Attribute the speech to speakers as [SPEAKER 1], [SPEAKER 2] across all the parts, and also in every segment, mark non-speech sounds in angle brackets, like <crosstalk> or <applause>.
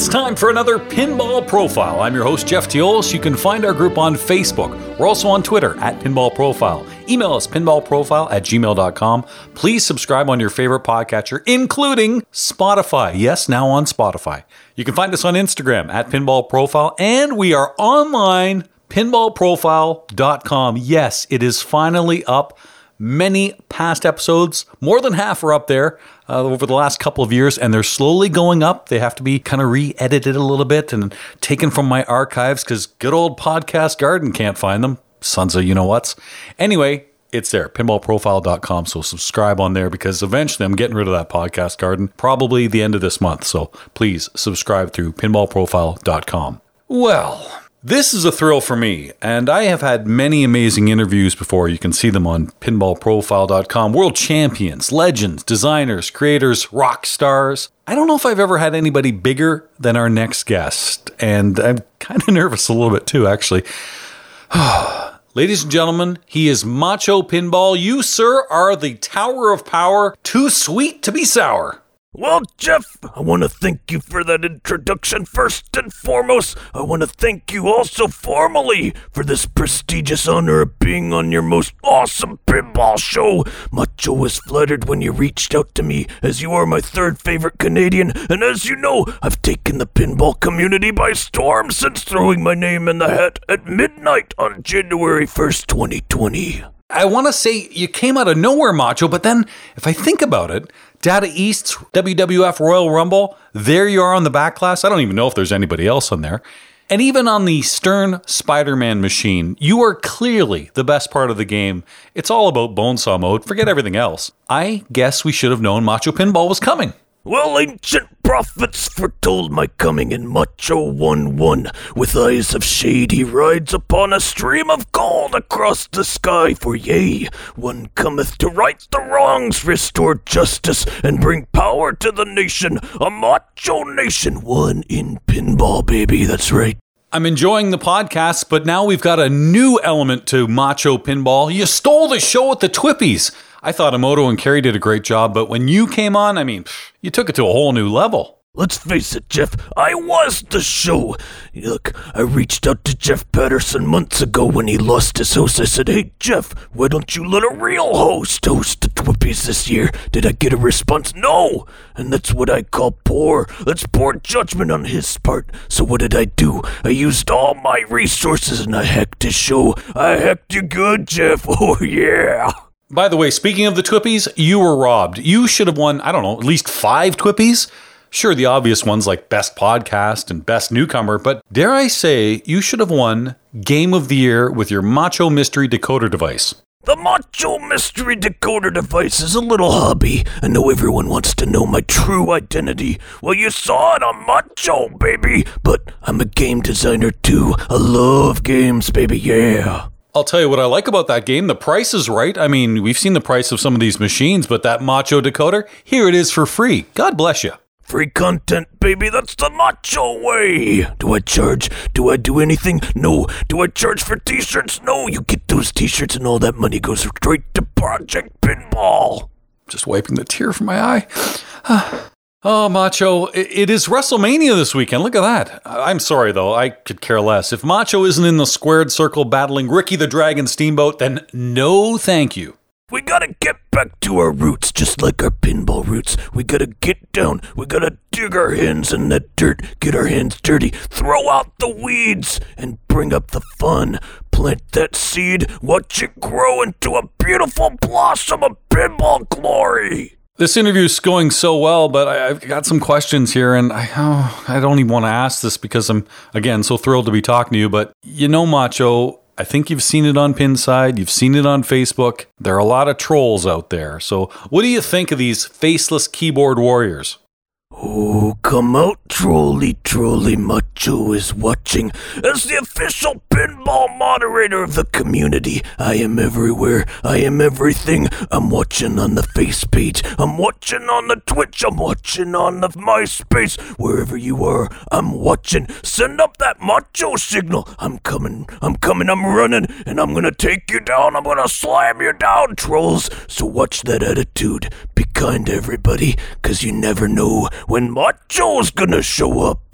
[SPEAKER 1] It's time for another Pinball Profile. I'm your host, Jeff Teolis. You can find our group on Facebook. We're also on Twitter at Pinball Profile. Email us pinballprofile at gmail.com. Please subscribe on your favorite podcatcher, including Spotify. Yes, now on Spotify. You can find us on Instagram at Pinball Profile, and we are online, pinballprofile.com. Yes, it is finally up many past episodes, more than half are up there uh, over the last couple of years, and they're slowly going up. They have to be kind of re edited a little bit and taken from my archives because good old Podcast Garden can't find them. Sons of you know what's. Anyway, it's there, pinballprofile.com. So subscribe on there because eventually I'm getting rid of that podcast garden, probably the end of this month. So please subscribe through pinballprofile.com. Well, this is a thrill for me, and I have had many amazing interviews before. You can see them on pinballprofile.com. World champions, legends, designers, creators, rock stars. I don't know if I've ever had anybody bigger than our next guest, and I'm kind of <laughs> nervous a little bit too, actually. <sighs> Ladies and gentlemen, he is Macho Pinball. You, sir, are the Tower of Power, too sweet to be sour.
[SPEAKER 2] Well, Jeff, I want to thank you for that introduction. First and foremost, I want to thank you also formally for this prestigious honor of being on your most awesome pinball show. Macho was flattered when you reached out to me, as you are my third favorite Canadian, and as you know, I've taken the pinball community by storm since throwing my name in the hat at midnight on January 1st, 2020.
[SPEAKER 1] I want to say you came out of nowhere, Macho, but then if I think about it, Data East's WWF Royal Rumble, there you are on the backglass. I don't even know if there's anybody else on there. And even on the Stern Spider Man machine, you are clearly the best part of the game. It's all about Bonesaw mode, forget everything else. I guess we should have known Macho Pinball was coming.
[SPEAKER 2] Well, ancient prophets foretold my coming in Macho 1 1. With eyes of shade, he rides upon a stream of gold across the sky. For yea, one cometh to right the wrongs, restore justice, and bring power to the nation. A Macho nation, one in pinball, baby. That's right.
[SPEAKER 1] I'm enjoying the podcast, but now we've got a new element to Macho Pinball. You stole the show at the Twippies. I thought Emoto and Kerry did a great job, but when you came on, I mean, you took it to a whole new level.
[SPEAKER 2] Let's face it, Jeff, I was the show. Look, I reached out to Jeff Patterson months ago when he lost his host. I said, Hey, Jeff, why don't you let a real host host the Twippies this year? Did I get a response? No! And that's what I call poor. That's poor judgment on his part. So what did I do? I used all my resources and I hacked his show. I hacked you good, Jeff. <laughs> Oh, yeah.
[SPEAKER 1] By the way, speaking of the Twippies, you were robbed. You should have won, I don't know, at least five Twippies. Sure, the obvious ones like Best Podcast and Best Newcomer, but dare I say, you should have won Game of the Year with your Macho Mystery Decoder device.
[SPEAKER 2] The Macho Mystery Decoder device is a little hobby. I know everyone wants to know my true identity. Well, you saw it on Macho, baby. But I'm a game designer too. I love games, baby, yeah.
[SPEAKER 1] I'll tell you what I like about that game. The price is right. I mean, we've seen the price of some of these machines, but that Macho decoder, here it is for free. God bless you.
[SPEAKER 2] Free content, baby, that's the macho way. Do I charge? Do I do anything? No. Do I charge for t shirts? No. You get those t shirts, and all that money goes straight to Project Pinball.
[SPEAKER 1] Just wiping the tear from my eye. <sighs> Ah. Oh, Macho, it is WrestleMania this weekend. Look at that. I'm sorry, though. I could care less. If Macho isn't in the squared circle battling Ricky the Dragon Steamboat, then no thank you.
[SPEAKER 2] We gotta get back to our roots, just like our pinball roots. We gotta get down. We gotta dig our hands in that dirt, get our hands dirty, throw out the weeds, and bring up the fun. Plant that seed, watch it grow into a beautiful blossom of pinball glory.
[SPEAKER 1] This interview is going so well, but I, have got some questions here, and I, oh, I don't even want to ask this because I'm, again, so thrilled to be talking to you. But you know, Macho, I think you've seen it on Pinside, you've seen it on Facebook. There are a lot of trolls out there. So, what do you think of these faceless keyboard warriors?
[SPEAKER 2] Oh, come out, trolly, trolly. Macho is watching. As the official pinball moderator of the community, I am everywhere. I am everything. I'm watching on the face page. I'm watching on the Twitch. I'm watching on the MySpace. Wherever you are, I'm watching. Send up that macho signal. I'm coming. I'm coming. I'm running. And I'm gonna take you down. I'm gonna slam you down, trolls. So watch that attitude. Be kind to everybody, cause you never know when Macho's gonna show up.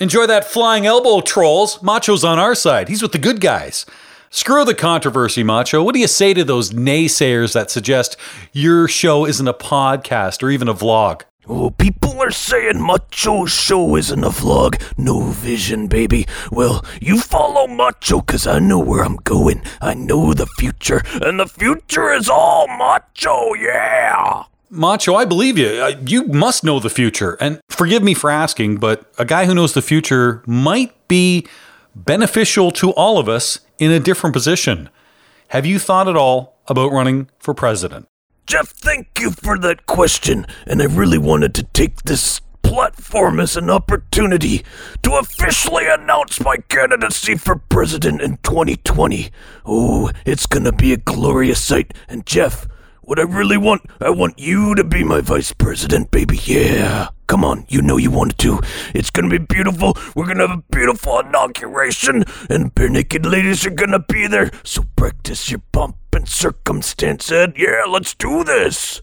[SPEAKER 1] Enjoy that flying elbow, trolls. Macho's on our side. He's with the good guys. Screw the controversy, Macho. What do you say to those naysayers that suggest your show isn't a podcast or even a vlog?
[SPEAKER 2] Oh, people are saying Macho's show isn't a vlog. No vision, baby. Well, you follow Macho, cause I know where I'm going. I know the future, and the future is all Macho, yeah!
[SPEAKER 1] Macho, I believe you. You must know the future. And forgive me for asking, but a guy who knows the future might be beneficial to all of us in a different position. Have you thought at all about running for president?
[SPEAKER 2] Jeff, thank you for that question, and I really wanted to take this platform as an opportunity to officially announce my candidacy for president in 2020. Oh, it's gonna be a glorious sight, and Jeff, what I really want, I want you to be my vice president, baby, yeah. Come on, you know you wanted to. It's gonna be beautiful. We're gonna have a beautiful inauguration, and Barenaked Ladies are gonna be there. So practice your pomp and circumstance, Ed. Yeah, let's do this.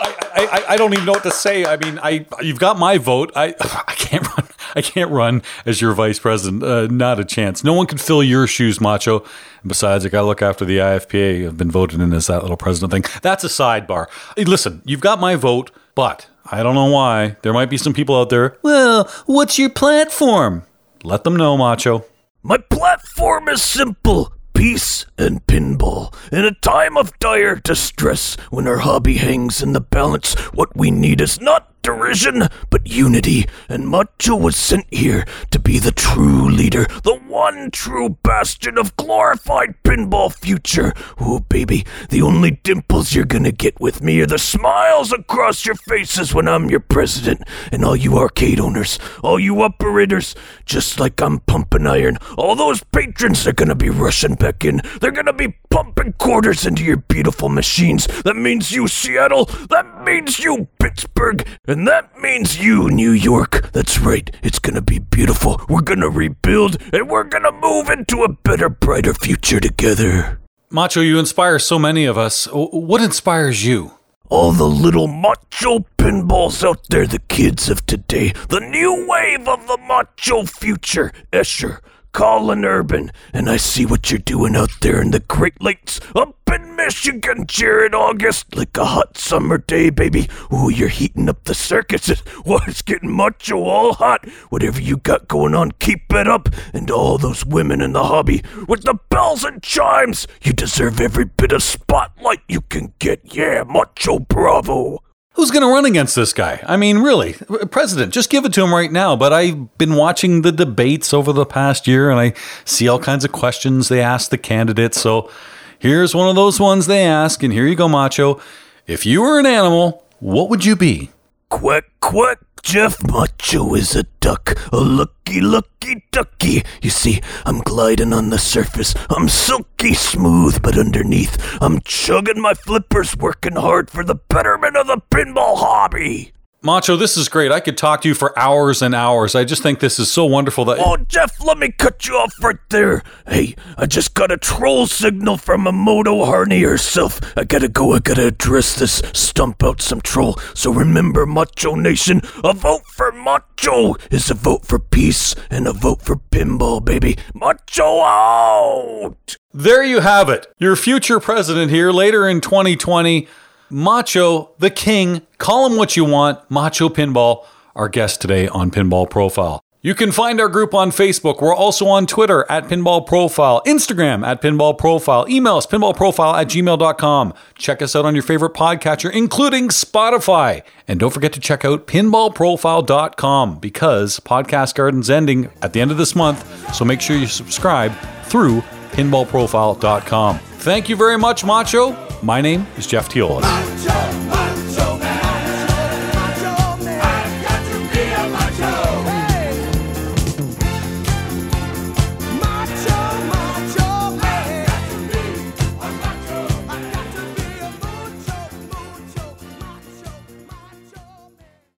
[SPEAKER 1] I, I, I don't even know what to say. I mean, I you've got my vote. I <laughs> I can't run. I can't run as your vice president. Uh, not a chance. No one can fill your shoes, Macho. And besides, I got to look after the IFPA. I've been voted in as that little president thing. That's a sidebar. Hey, listen, you've got my vote, but I don't know why. There might be some people out there. Well, what's your platform? Let them know, Macho.
[SPEAKER 2] My platform is simple peace and pinball. In a time of dire distress, when our hobby hangs in the balance, what we need is not derision, but unity. And Macho was sent here to be the true leader, the one true bastion of glorified pinball future. Oh, baby, the only dimples you're gonna get with me are the smiles across your faces when I'm your president. And all you arcade owners, all you operators, just like I'm pumping iron, all those patrons are gonna be rushing back in. They're gonna be pumping quarters into your beautiful machines. That means you, Seattle. That means you, Pittsburgh. And that means you, New York. That's right. It's gonna be beautiful. We're gonna rebuild, and we're gonna move into a better, brighter future together.
[SPEAKER 1] Macho, you inspire so many of us. What inspires you?
[SPEAKER 2] All the little macho pinballs out there, the kids of today, the new wave of the macho future, Escher, Colin Urban, and I see what you're doing out there in the Great Lakes, up in Michigan, Jared August, like a hot summer day, baby. Ooh, you're heating up the circuses. Why, it's getting macho all hot. Whatever you got going on, keep it up. And all those women in the hobby with the bells and chimes, you deserve every bit of spotlight you can get. Yeah, macho bravo.
[SPEAKER 1] Who's going to run against this guy? I mean, really, President, just give it to him right now. But I've been watching the debates over the past year and I see all kinds of questions they ask the candidates. So here's one of those ones they ask. And here you go, Macho. If you were an animal, what would you be?
[SPEAKER 2] Quack, quack, Jeff Macho is a duck, a lucky, lucky ducky. You see, I'm gliding on the surface. I'm silky smooth, but underneath, I'm chugging my flippers, working hard for the betterment of the pinball hobby.
[SPEAKER 1] Macho, this is great. I could talk to you for hours and hours. I just think this is so wonderful that.
[SPEAKER 2] Oh, Jeff, let me cut you off right there. Hey, I just got a troll signal from Moto Harney herself. I gotta go, I gotta address this, stump out some troll. So remember, Macho Nation, a vote for Macho is a vote for peace and a vote for pinball, baby. Macho out!
[SPEAKER 1] There you have it. Your future president here later in 2020. Macho, the king, call him what you want. Macho Pinball, our guest today on Pinball Profile. You can find our group on Facebook. We're also on Twitter at Pinball Profile, Instagram at Pinball Profile, email us pinballprofile at gmail.com. Check us out on your favorite podcatcher, including Spotify. And don't forget to check out pinballprofile.com because Podcast Garden's ending at the end of this month. So make sure you subscribe through pinballprofile.com. Thank you very much, Macho. My name is Jeff Teola.